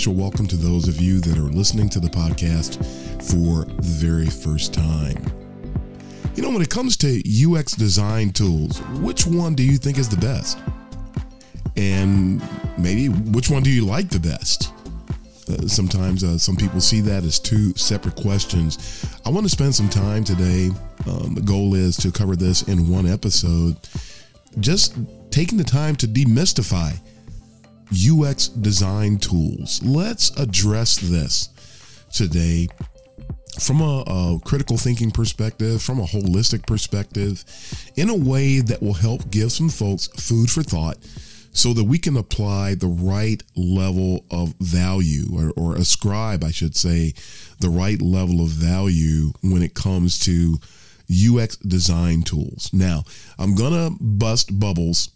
Special welcome to those of you that are listening to the podcast for the very first time. You know, when it comes to UX design tools, which one do you think is the best? And maybe which one do you like the best? Uh, sometimes uh, some people see that as two separate questions. I want to spend some time today. Um, the goal is to cover this in one episode. Just taking the time to demystify UX design tools. Let's address this today from a, a, critical thinking perspective, from a holistic perspective, in a way that will help give some folks food for thought so that we can apply the right level of value or, or ascribe, I should say, the right level of value when it comes to UX design tools. Now, I'm going to bust bubbles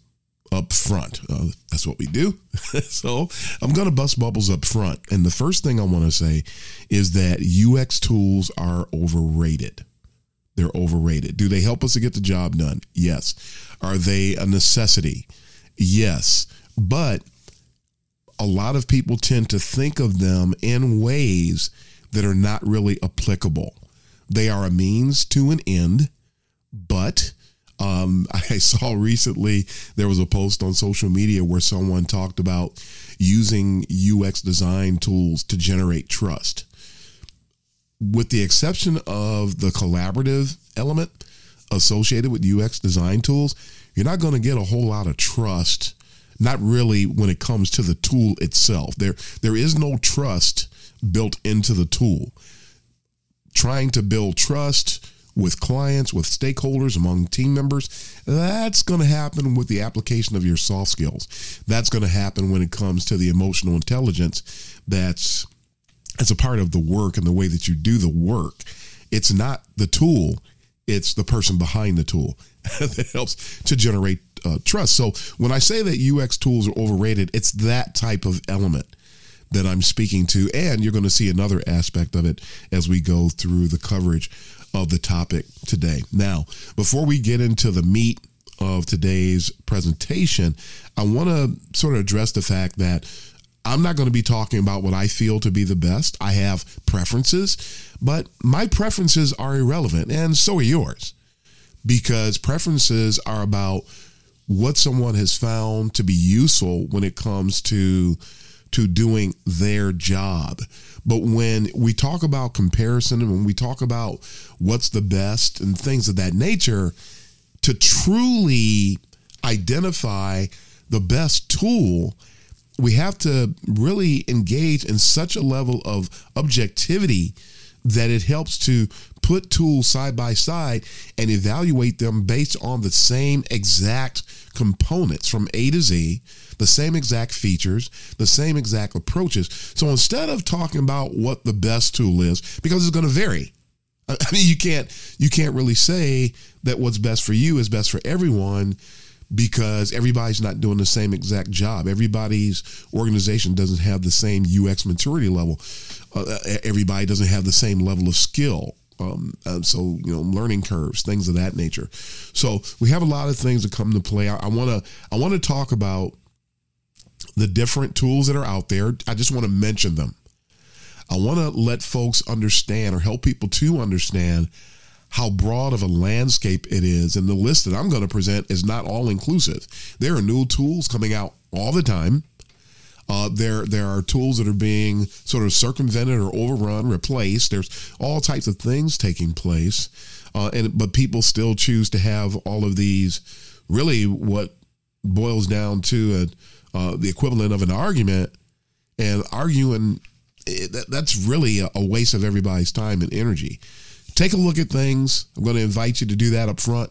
up front. Uh, that's what we do. so I'm going to bust bubbles up front. And the first thing I want to say is that UX tools are overrated. They're overrated. Do they help us to get the job done? Yes. Are they a necessity? Yes. But a lot of people tend to think of them in ways that are not really applicable. They are a means to an end, but um, I saw recently there was a post on social media where someone talked about using UX design tools to generate trust. With the exception of the collaborative element associated with UX design tools, you're not going to get a whole lot of trust. Not really when it comes to the tool itself. There, there is no trust built into the tool. Trying to build trust with clients, with stakeholders, among team members, that's going to happen with the application of your soft skills. That's going to happen when it comes to the emotional intelligence that's as a part of the work and the way that you do the work. It's not the tool, it's the person behind the tool that helps to generate uh, trust. So when I say that UX tools are overrated, it's that type of element that I'm speaking to. And you're going to see another aspect of it as we go through the coverage of the topic today. Now, before we get into the meat of today's presentation, I want to sort of address the fact that I'm not going to be talking about what I feel to be the best. I have preferences, but my preferences are irrelevant, and so are yours, because preferences are about what someone has found to be useful when it comes to to doing their job. But when we talk about comparison and when we talk about what's the best and things of that nature, to truly identify the best tool we have to really engage in such a level of objectivity that it helps to put tools side by side and evaluate them based on the same exact components from A to Z, the same exact features, the same exact approaches. So instead of talking about what the best tool is, because it's going to vary. I mean, you can't you can't really say that what's best for you is best for everyone because everybody's not doing the same exact job. Everybody's organization doesn't have the same UX maturity level. Uh, everybody doesn't have the same level of skill. Um, so you know, learning curves, things of that nature. So we have a lot of things that come to play. I want to I want to talk about the different tools that are out there. I just want to mention them. I want to let folks understand or help people to understand how broad of a landscape it is. And the list that I'm going to present is not all inclusive. There are new tools coming out all the time. Uh, there, there are tools that are being sort of circumvented or overrun, replaced. There's all types of things taking place, uh, and but people still choose to have all of these. Really, what boils down to a, uh, the equivalent of an argument, and arguing it, that, that's really a, a waste of everybody's time and energy. Take a look at things. I'm going to invite you to do that up front.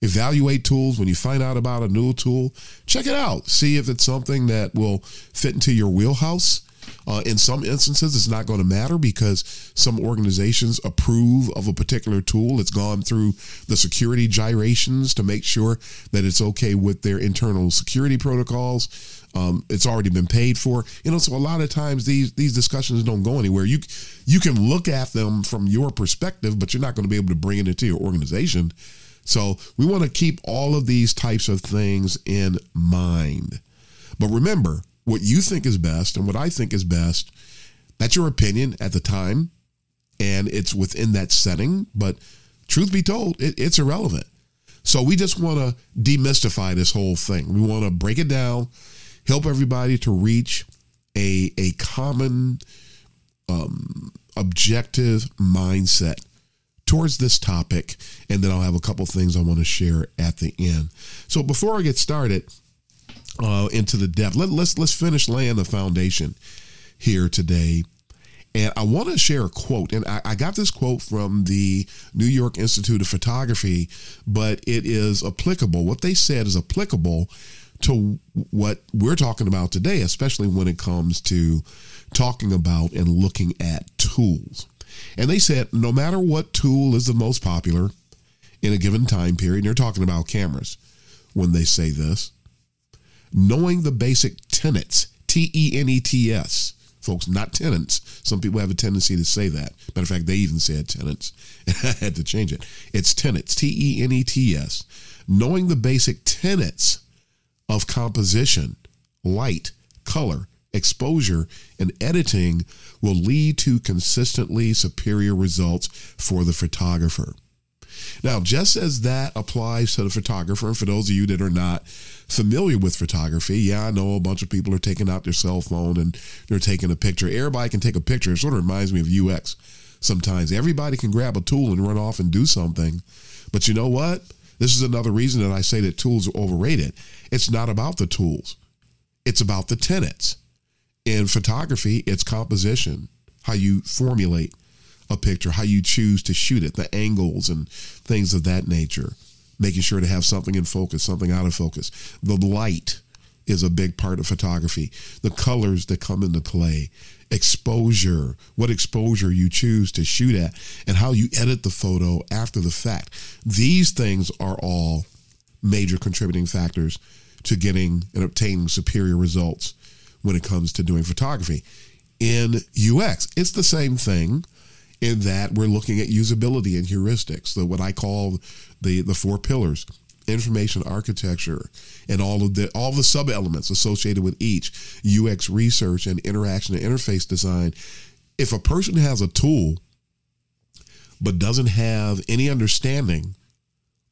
Evaluate tools. When you find out about a new tool, check it out. See if it's something that will fit into your wheelhouse. Uh, in some instances, it's not going to matter because some organizations approve of a particular tool. It's gone through the security gyrations to make sure that it's okay with their internal security protocols. Um, it's already been paid for. You know, so a lot of times these these discussions don't go anywhere. You you can look at them from your perspective, but you're not going to be able to bring it into your organization. So we want to keep all of these types of things in mind. But remember, what you think is best and what I think is best, that's your opinion at the time, and it's within that setting. But truth be told, it, it's irrelevant. So we just want to demystify this whole thing. We want to break it down help everybody to reach a, a common um, objective mindset towards this topic and then i'll have a couple things i want to share at the end so before i get started uh, into the depth let, let's let's finish laying the foundation here today and I want to share a quote, and I, I, got this quote from the New York Institute of Photography, but it is applicable. What they said is applicable to what we're talking about today, especially when it comes to talking about and looking at tools. And they said no matter what tool is the most popular in a given time period, and they're talking about cameras when they say this, knowing the basic tenets, T E N E T S, folks, not tenants. Some people have a tendency to say that. Matter of fact, they even said tenants. I had to change it. It's tenets, T E N E T S. Knowing the basic tenets of composition, light, color, exposure, and editing will lead to consistently superior results for the photographer. Now, just as that applies to the photographer, for those of you that are not familiar with photography, yeah, I know a bunch of people are taking out their cell phone and they're taking a picture. Everybody can take a picture. It sort of reminds me of UX sometimes. Everybody can grab a tool and run off and do something. But you know what? This is another reason that I say that tools are overrated. It's not about the tools, it's about the tenets. In photography, it's composition, how you formulate a picture, how you choose to shoot it, the angles and things of that nature, making sure to have something in focus, something out of focus. The light is a big part of photography, the colors that come into play, exposure, what exposure you choose to shoot at, and how you edit the photo after the fact. These things are all major contributing factors to getting and obtaining superior results when it comes to doing photography. In UX, it's the same thing in that we're looking at usability and heuristics, the what I call the the four pillars information architecture and all of the all the sub elements associated with each UX research and interaction and interface design. If a person has a tool but doesn't have any understanding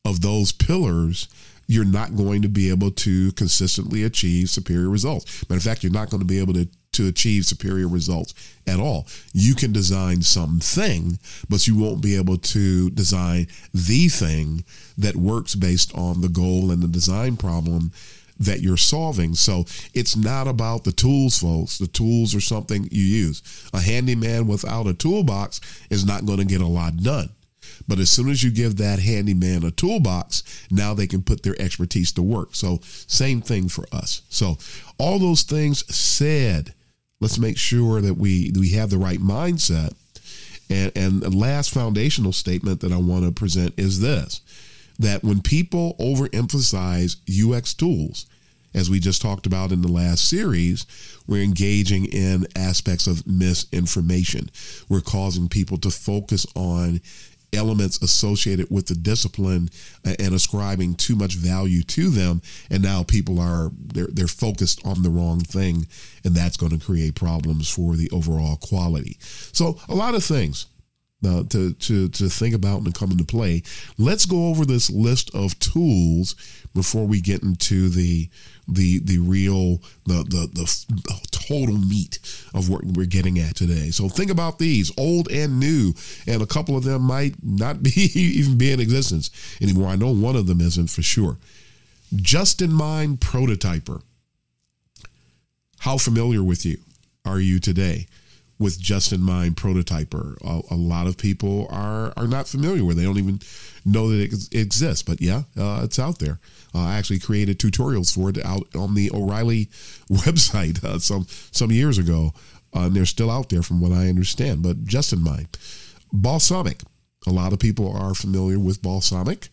of those pillars, you're not going to be able to consistently achieve superior results. Matter of fact, you're not going to be able to to achieve superior results at all. You can design something, but you won't be able to design the thing that works based on the goal and the design problem that you're solving. So it's not about the tools, folks. The tools are something you use. A handyman without a toolbox is not going to get a lot done. But as soon as you give that handyman a toolbox, now they can put their expertise to work. So, same thing for us. So, all those things said, Let's make sure that we we have the right mindset. And, and the last foundational statement that I want to present is this that when people overemphasize UX tools, as we just talked about in the last series, we're engaging in aspects of misinformation. We're causing people to focus on elements associated with the discipline and ascribing too much value to them and now people are they're they're focused on the wrong thing and that's going to create problems for the overall quality so a lot of things uh, to, to, to think about and come into play. Let's go over this list of tools before we get into the the the real the, the the total meat of what we're getting at today. So think about these, old and new, and a couple of them might not be even be in existence anymore. I know one of them isn't for sure. Justinmind Prototyper. How familiar with you are you today with Justinmind Prototyper? A, a lot of people are are not familiar with. it. They don't even know that it exists. But yeah, uh, it's out there. Uh, I actually created tutorials for it out on the O'Reilly website uh, some some years ago, uh, and they're still out there from what I understand. But just in mind, Balsamiq. A lot of people are familiar with Balsamiq,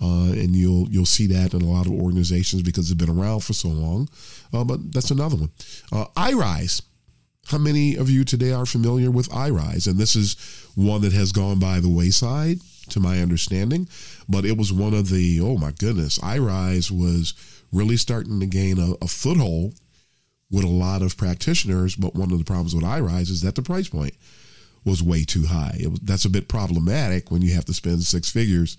uh, and you'll you'll see that in a lot of organizations because it's been around for so long. Uh, but that's another one. Uh, iRise. How many of you today are familiar with iRise? And this is one that has gone by the wayside, to my understanding. But it was one of the oh my goodness, iRise was really starting to gain a, a foothold with a lot of practitioners. But one of the problems with iRise is that the price point was way too high. Was, that's a bit problematic when you have to spend six figures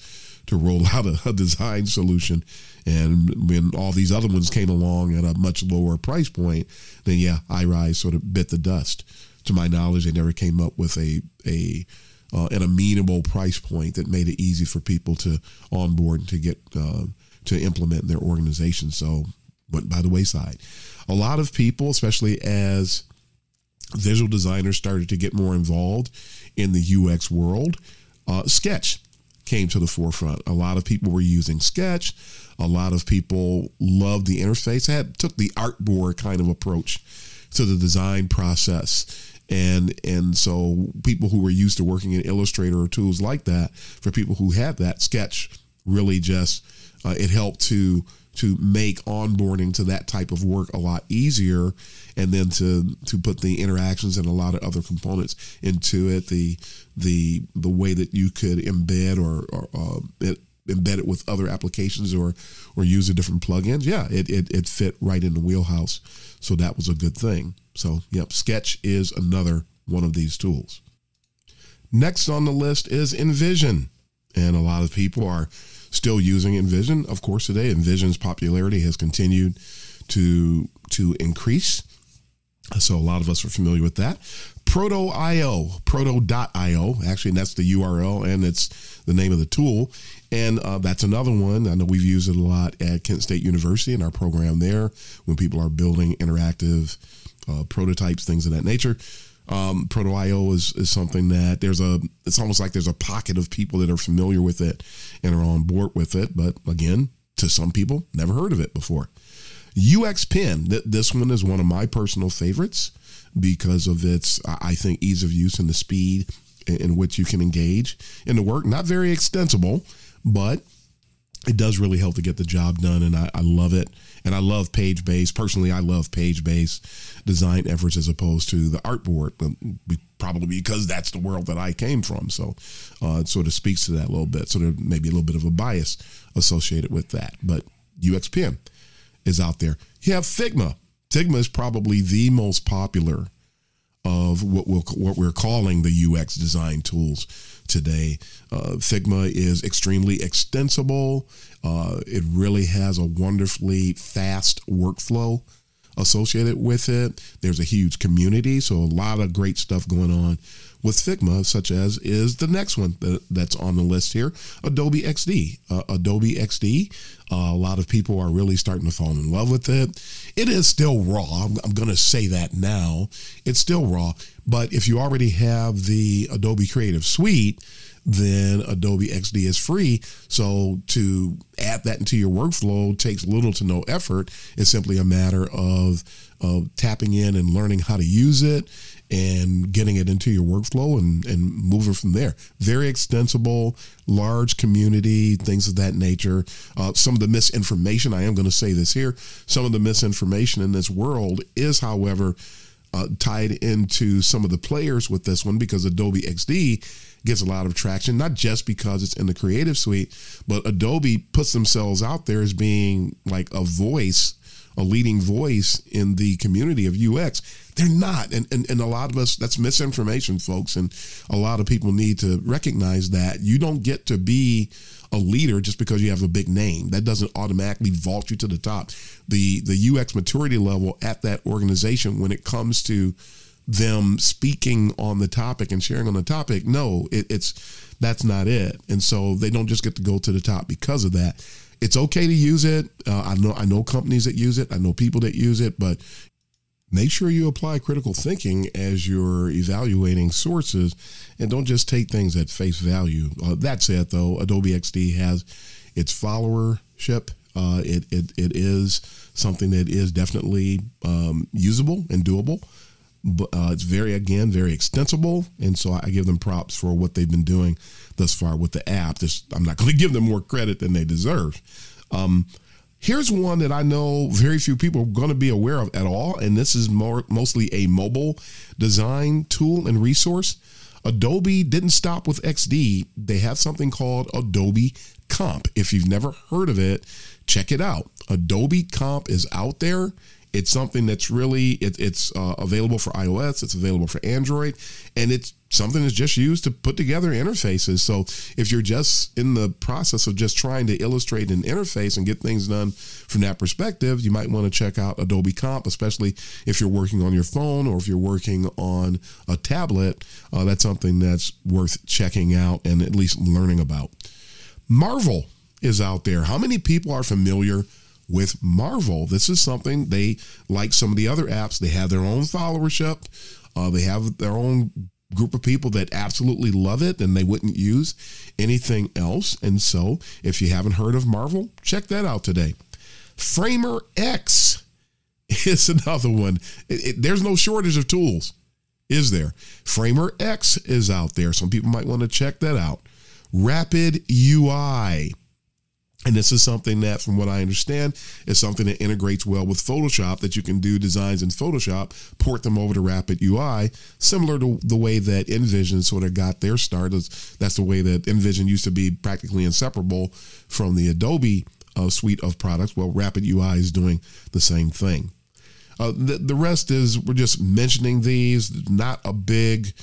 to roll out a, a, design solution. And when all these other ones came along at a much lower price point, then yeah, iRise sort of bit the dust. To my knowledge, they never came up with a a uh, an amenable price point that made it easy for people to onboard and to get uh, to implement in their organization. So went by the wayside. A lot of people, especially as visual designers started to get more involved in the UX world, uh, Sketch came to the forefront. A lot of people were using Sketch. A lot of people loved the interface. had took the artboard kind of approach to the design process. And and so people who were used to working in Illustrator or tools like that, for people who had that, Sketch really just uh, it helped to to make onboarding to that type of work a lot easier and then to to put the interactions and a lot of other components into it the the the way that you could embed or, or uh, embed it with other applications or or use a different plugins yeah it, it it fit right in the wheelhouse. So that was a good thing. So yep sketch is another one of these tools. Next on the list is InVision and a lot of people are still using InVision, of course, today. InVision's popularity has continued to to increase. So a lot of us are familiar with that. Proto.io, proto.io, actually, that's the URL and it's the name of the tool. And uh, that's another one. I know we've used it a lot at Kent State University in our program there when people are building interactive uh, prototypes, things of that nature. Um, Proto.io is, is something that there's a, it's almost like there's a pocket of people that are familiar with it and are on board with it. But again, to some people, never heard of it before. UXPin, th- this one is one of my personal favorites because of its, I think, ease of use and the speed in, in which you can engage in the work. Not very extensible, but it does really help to get the job done and I, I love it. And i love page based personally i love page based design efforts as opposed to the artboard probably because that's the world that i came from. So uh, it sort of speaks to that a little bit so there may be a little bit of a bias associated with that. But UXPin is out there. You have figma. Figma is probably the most popular of what, we'll, what we're calling the ux design tools today. Uh, Figma is extremely extensible. Uh, it really has a wonderfully fast workflow associated with it. There's a huge community, so a lot of great stuff going on with Figma, such as is the next one that, that's on the list here Adobe XD. Uh, Adobe XD, uh, a lot of people are really starting to fall in love with it. It is still raw. I'm, I'm going to say that now. It's still raw. But if you already have the Adobe Creative Suite, then Adobe XD is free. So to add that into your workflow takes little to no effort. It's simply a matter of, of tapping in and learning how to use it and getting it into your workflow and, and moving from there. Very extensible, large community, things of that nature. Uh, some of the misinformation, I am going to say this here, some of the misinformation in this world is, however, uh, tied into some of the players with this one because Adobe XD gets a lot of traction, not just because it's in the creative suite, but Adobe puts themselves out there as being like a voice, a leading voice in the community of UX. They're not. And, and, and a lot of us, that's misinformation, folks. And a lot of people need to recognize that you don't get to be a leader just because you have a big name. That doesn't automatically vault you to the top. The the UX maturity level at that organization when it comes to them speaking on the topic and sharing on the topic, no, it, it's that's not it. And so they don't just get to go to the top because of that. it's okay to use it. Uh, I know I know companies that use it. I know people that use it, but make sure you apply critical thinking as you're evaluating sources, and don't just take things at face value. Uh, that said, though, Adobe XD has its followership. Uh, it, it it is something that is definitely um, usable and doable. But uh, it's very again very extensible, and so I give them props for what they've been doing thus far with the app. This, I'm not going to give them more credit than they deserve. Um, here's one that I know very few people are going to be aware of at all, and this is more mostly a mobile design tool and resource. Adobe didn't stop with XD. They have something called Adobe Comp. If you've never heard of it, check it out. Adobe Comp is out there. It's something that's really it, it's uh, available for iOS. It's available for Android, and it's something that's just used to put together interfaces. So if you're just in the process of just trying to illustrate an interface and get things done from that perspective, you might want to check out Adobe Comp, especially if you're working on your phone or if you're working on a tablet. Uh, that's something that's worth checking out and at least learning about. Marvel is out there. How many people are familiar with Marvel? This is something they, like some of the other apps, they have their own followership. Uh, they have their own group of people that absolutely love it and they wouldn't use anything else. And so, if you haven't heard of Marvel, check that out today. Framer X is another one. It, it, there's no shortage of tools, is there? Framer X is out there. Some people might want to check that out. Rapid UI. And this is something that, from what I understand, is something that integrates well with Photoshop that you can do designs in Photoshop, port them over to Rapid UI, similar to the way that InVision sort of got their start. That's the way that InVision used to be practically inseparable from the Adobe uh, suite of products. Well, Rapid UI is doing the same thing. Uh, the, the rest is we're just mentioning these, not a big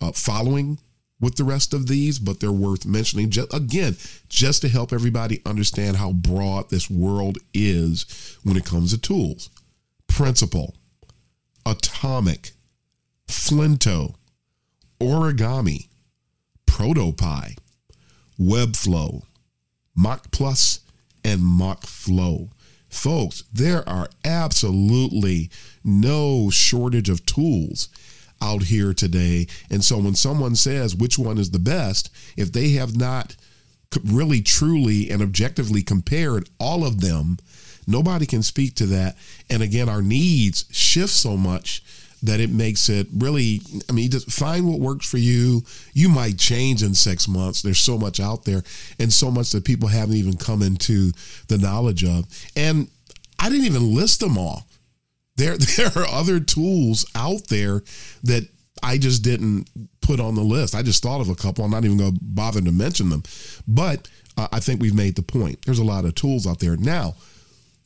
uh, following with the rest of these, but they're worth mentioning. Just, again, just to help everybody understand how broad this world is when it comes to tools. Principle, Atomic, Flinto, Origami, ProtoPie, Webflow, Mockplus, and Mockflow. Folks, there are absolutely no shortage of tools out here today. And so when someone says which one is the best, if they have not really truly and objectively compared all of them, nobody can speak to that. And again, our needs shift so much that it makes it really i mean just find what works for you. You might change in six months. There's so much out there and so much that people haven't even come into the knowledge of. And i didn't even list them all there, there are other tools out there that I just didn't put on the list. I just thought of a couple. I'm not even going to bother to mention them. But uh, I think we've made the point. There's a lot of tools out there. Now,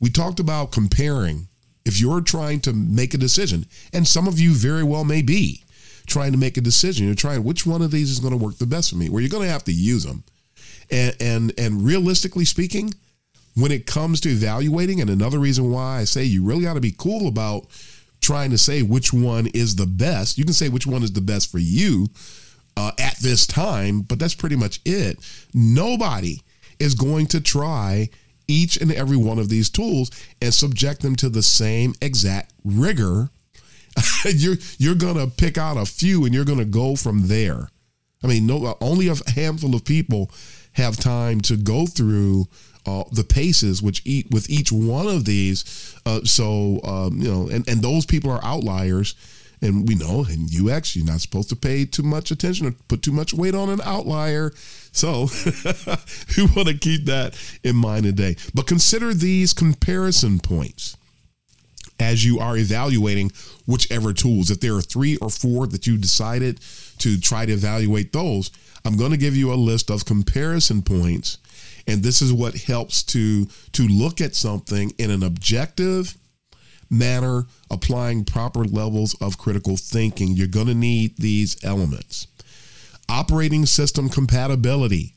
we talked about comparing. If you're trying to make a decision, and some of you very well may be trying to make a decision, you're trying which one of these is going to work the best for me. Well, you're going to have to use them. And and and realistically speaking, when it comes to evaluating. And another reason why I say you really got to be cool about trying to say which one is the best. You can say which one is the best for you uh, at this time, but that's pretty much it. Nobody is going to try each and every one of these tools and subject them to the same exact rigor. you're you're gonna pick out a few and you're gonna go from there. I mean, no, only a handful of people have time to go through uh, the paces which eat with each one of these. Uh, so um, you know, and and those people are outliers. And we know in UX, you're not supposed to pay too much attention or put too much weight on an outlier. So we want to keep that in mind today. But consider these comparison points as you are evaluating whichever tools. If there are three or four that you decided to try to evaluate those, I'm going to give you a list of comparison points and this is what helps to to look at something in an objective manner applying proper levels of critical thinking. You're going to need these elements. Operating system compatibility.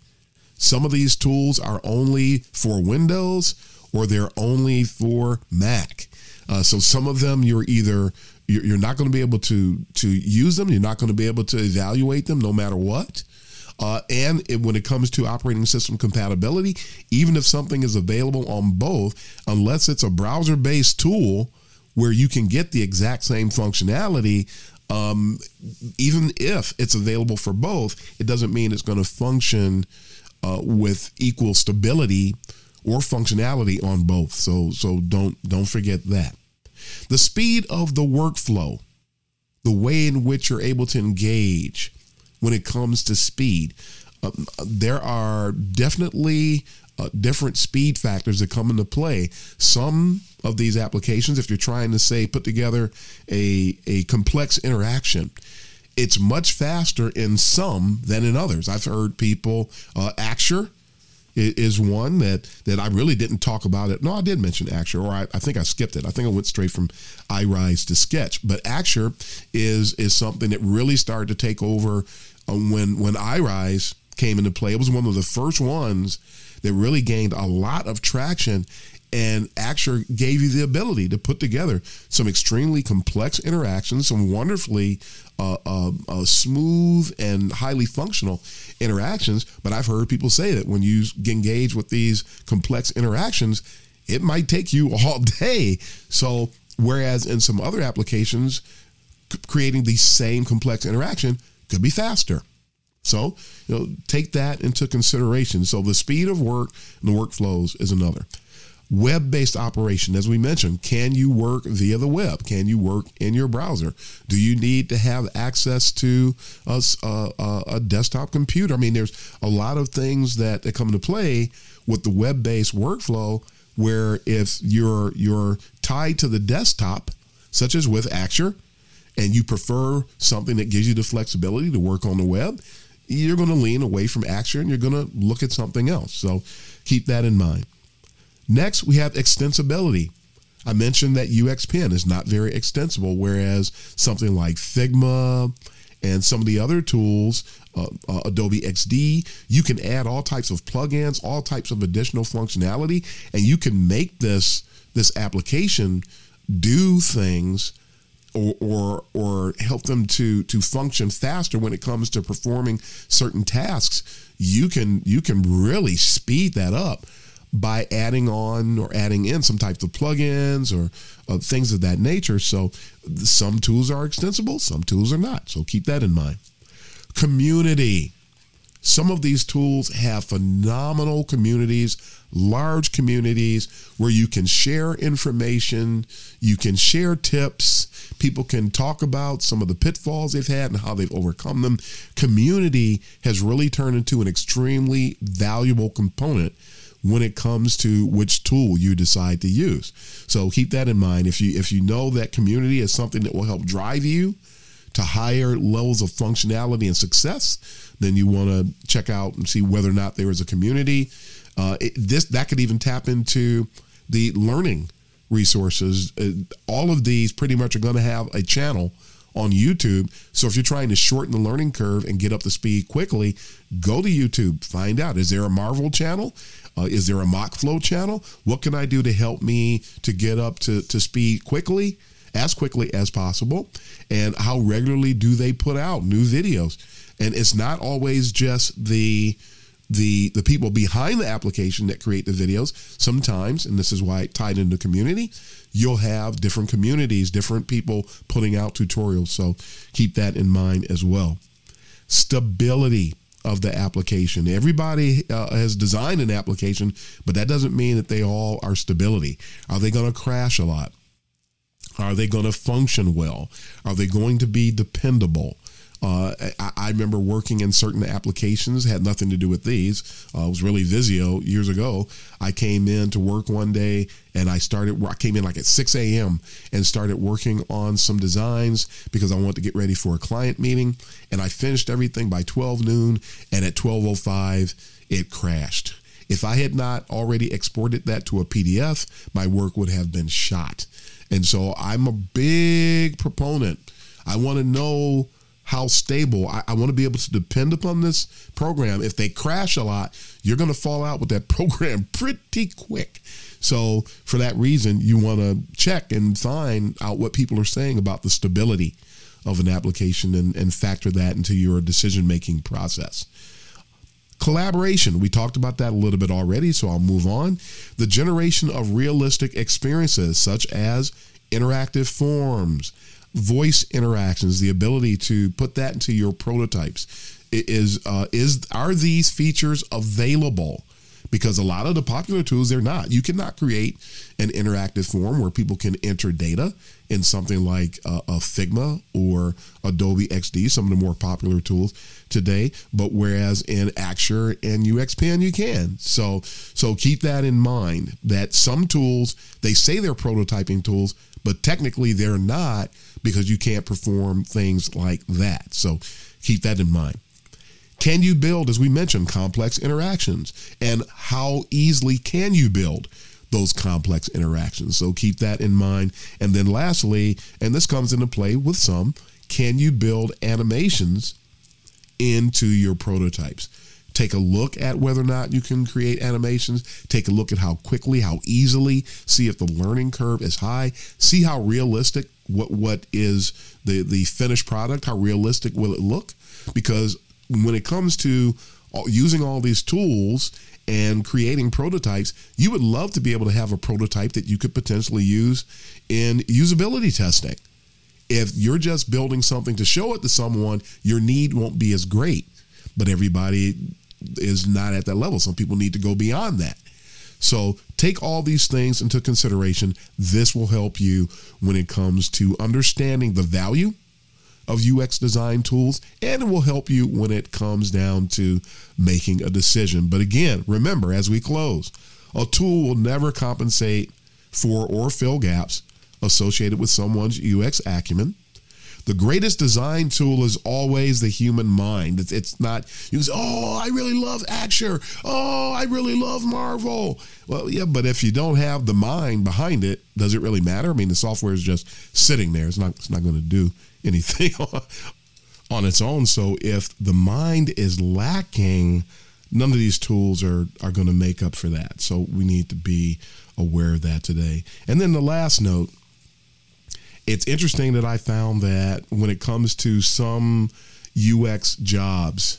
Some of these tools are only for windows or they're only for mac. Uh, so some of them you're either you're not going to be able to to use them. You're not going to be able to evaluate them no matter what Uh, and it, when it comes to operating system compatibility, even if something is available on both, unless it's a browser based tool where you can get the exact same functionality, um, even if it's available for both, it doesn't mean it's going to function uh, with equal stability or functionality on both. So so don't don't forget that. The speed of the workflow, the way in which you're able to engage when it comes to speed. Uh, there are definitely uh, different speed factors that come into play. Some of these applications, if you're trying to say put together a, a complex interaction, it's much faster in some than in others. I've heard people, uh, Axure is one that that I really didn't talk about it. No, I did mention Axure, or I, I think I skipped it. I think I went straight from iRise to Sketch. But Axure is is something that really started to take over uh, when when iRise came into play. It was one of the first ones that really gained a lot of traction and actually gave you the ability to put together some extremely complex interactions, some wonderfully uh, uh, uh, smooth and highly functional interactions. But I've heard people say that when you engage with these complex interactions, it might take you all day. So, whereas in some other applications, c- creating the same complex interaction could be faster. So, you know, take that into consideration. So, the speed of work and the workflows is another. Web based operation, as we mentioned, can you work via the web? Can you work in your browser? Do you need to have access to a, a, a desktop computer? I mean, there's a lot of things that, that come into play with the web based workflow where if you're you're tied to the desktop, such as with Axure, and you prefer something that gives you the flexibility to work on the web, you're going to lean away from Axure and you're going to look at something else. So keep that in mind. Next, we have extensibility. I mentioned that UXPin is not very extensible, whereas something like Figma and some of the other tools, uh, uh, Adobe XD, you can add all types of plugins, all types of additional functionality, and you can make this this application do things or, or or help them to to function faster when it comes to performing certain tasks. You can you can really speed that up by adding on or adding in some types of plugins or uh, things of that nature. So some tools are extensible, some tools are not. So keep that in mind. Community. Some of these tools have phenomenal communities, large communities where you can share information, you can share tips, people can talk about some of the pitfalls they've had and how they've overcome them. Community has really turned into an extremely valuable component when it comes to which tool you decide to use. So keep that in mind. If you if you know that community is something that will help drive you to higher levels of functionality and success, then you want to check out and see whether or not there is a community. Uh, it, this that could even tap into the learning resources. Uh, all of these pretty much are going to have a channel on YouTube. So if you're trying to shorten the learning curve and get up to speed quickly, go to YouTube. Find out is there a Marvel channel? Uh, is there a Mockflow channel? What can I do to help me to get up to, to speed quickly, as quickly as possible? And how regularly do they put out new videos? And it's not always just the the the people behind the application that create the videos sometimes and this is why it tied into community you'll have different communities different people putting out tutorials so keep that in mind as well stability of the application. Everybody uh, has designed an application, but that doesn't mean that they all are stability. Are they going to crash a lot? Are they going to function well? Are they going to be dependable? Uh, I, I, remember working in certain applications, had nothing to do with these. Uh, it was really Visio years ago. I came in to work one day and I started, I came in like at 6 a.m. and started working on some designs because I wanted to get ready for a client meeting. And I finished everything by 12 noon. And at 12.05, it crashed. If I had not already exported that to a PDF, my work would have been shot. And so I'm a big proponent. I want to know how stable. I, I want to be able to depend upon this program. If they crash a lot, you're going to fall out with that program pretty quick. So, for that reason, you want to check and find out what people are saying about the stability of an application and, and factor that into your decision making process. Collaboration, we talked about that a little bit already, so I'll move on. The generation of realistic experiences, such as interactive forms, voice interactions, the ability to put that into your prototypes. Is uh, is are these features available? because a lot of the popular tools they're not. You cannot create an interactive form where people can enter data in something like uh, a Figma or Adobe XD, some of the more popular tools today. But whereas in Axure and UXPin you can. So so keep that in mind that some tools they say they're prototyping tools, but technically they're not because you can't perform things like that. So keep that in mind. Can you build, as we mentioned, complex interactions? And how easily can you build those complex interactions? So keep that in mind. And then lastly, and this comes into play with some, can you build animations into your prototypes? Take a look at whether or not you can create animations. Take a look at how quickly, how easily. See if the learning curve is high. See how realistic what what is the the finished product. How realistic will it look? Because when it comes to using all these tools and creating prototypes, you would love to be able to have a prototype that you could potentially use in usability testing. If you're just building something to show it to someone, your need won't be as great. But everybody is not at that level. Some people need to go beyond that. So take all these things into consideration. This will help you when it comes to understanding the value of UX design tools, and it will help you when it comes down to making a decision. But again, remember as we close, a tool will never compensate for or fill gaps associated with someone's UX acumen. The greatest design tool is always the human mind. It's, it's not, you say, oh, I really love Axure. Oh, I really love Marvel. Well, yeah, but if you don't have the mind behind it, does it really matter? I mean, the software is just sitting there. It's not, it's not going to do anything on its own. So if the mind is lacking, none of these tools are are going to make up for that. So we need to be aware of that today. And then the last note, it's interesting that I found that when it comes to some UX jobs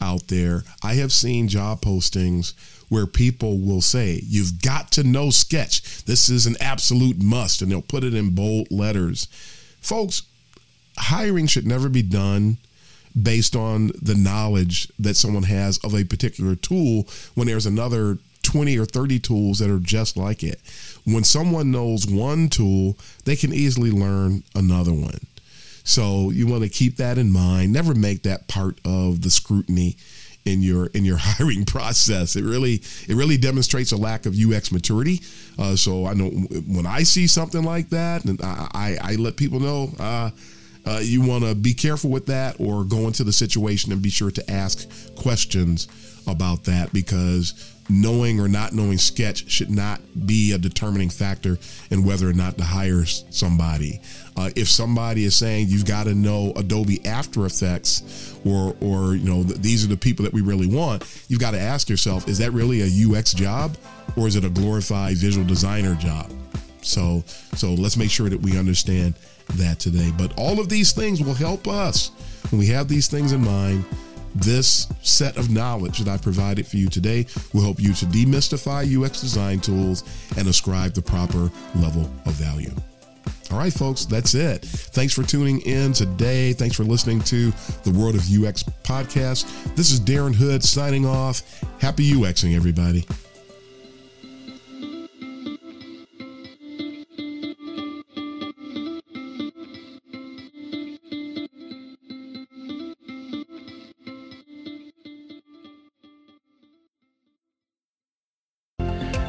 out there, I have seen job postings where people will say, You've got to know Sketch. This is an absolute must. And they'll put it in bold letters. Folks, hiring should never be done based on the knowledge that someone has of a particular tool when there's another 20 or 30 tools that are just like it. When someone knows one tool, they can easily learn another one. So you want to keep that in mind. Never make that part of the scrutiny in your in your hiring process. It really it really demonstrates a lack of UX maturity. Uh, so I know when I see something like that, and I I, I let people know. Uh, uh, you want to be careful with that or go into the situation and be sure to ask questions about that because knowing or not knowing sketch should not be a determining factor in whether or not to hire somebody. Uh, if somebody is saying you've got to know adobe after effects or or you know th- these are the people that we really want you've got to ask yourself is that really a ux job or is it a glorified visual designer job? So so let's make sure that we understand that today. But all of these things will help us when we have these things in mind. This set of knowledge that I provided for you today will help you to demystify UX design tools and ascribe the proper level of value. All right, folks, that's it. Thanks for tuning in today. Thanks for listening to the World of UX podcast. This is Darren Hood signing off. Happy UXing, everybody.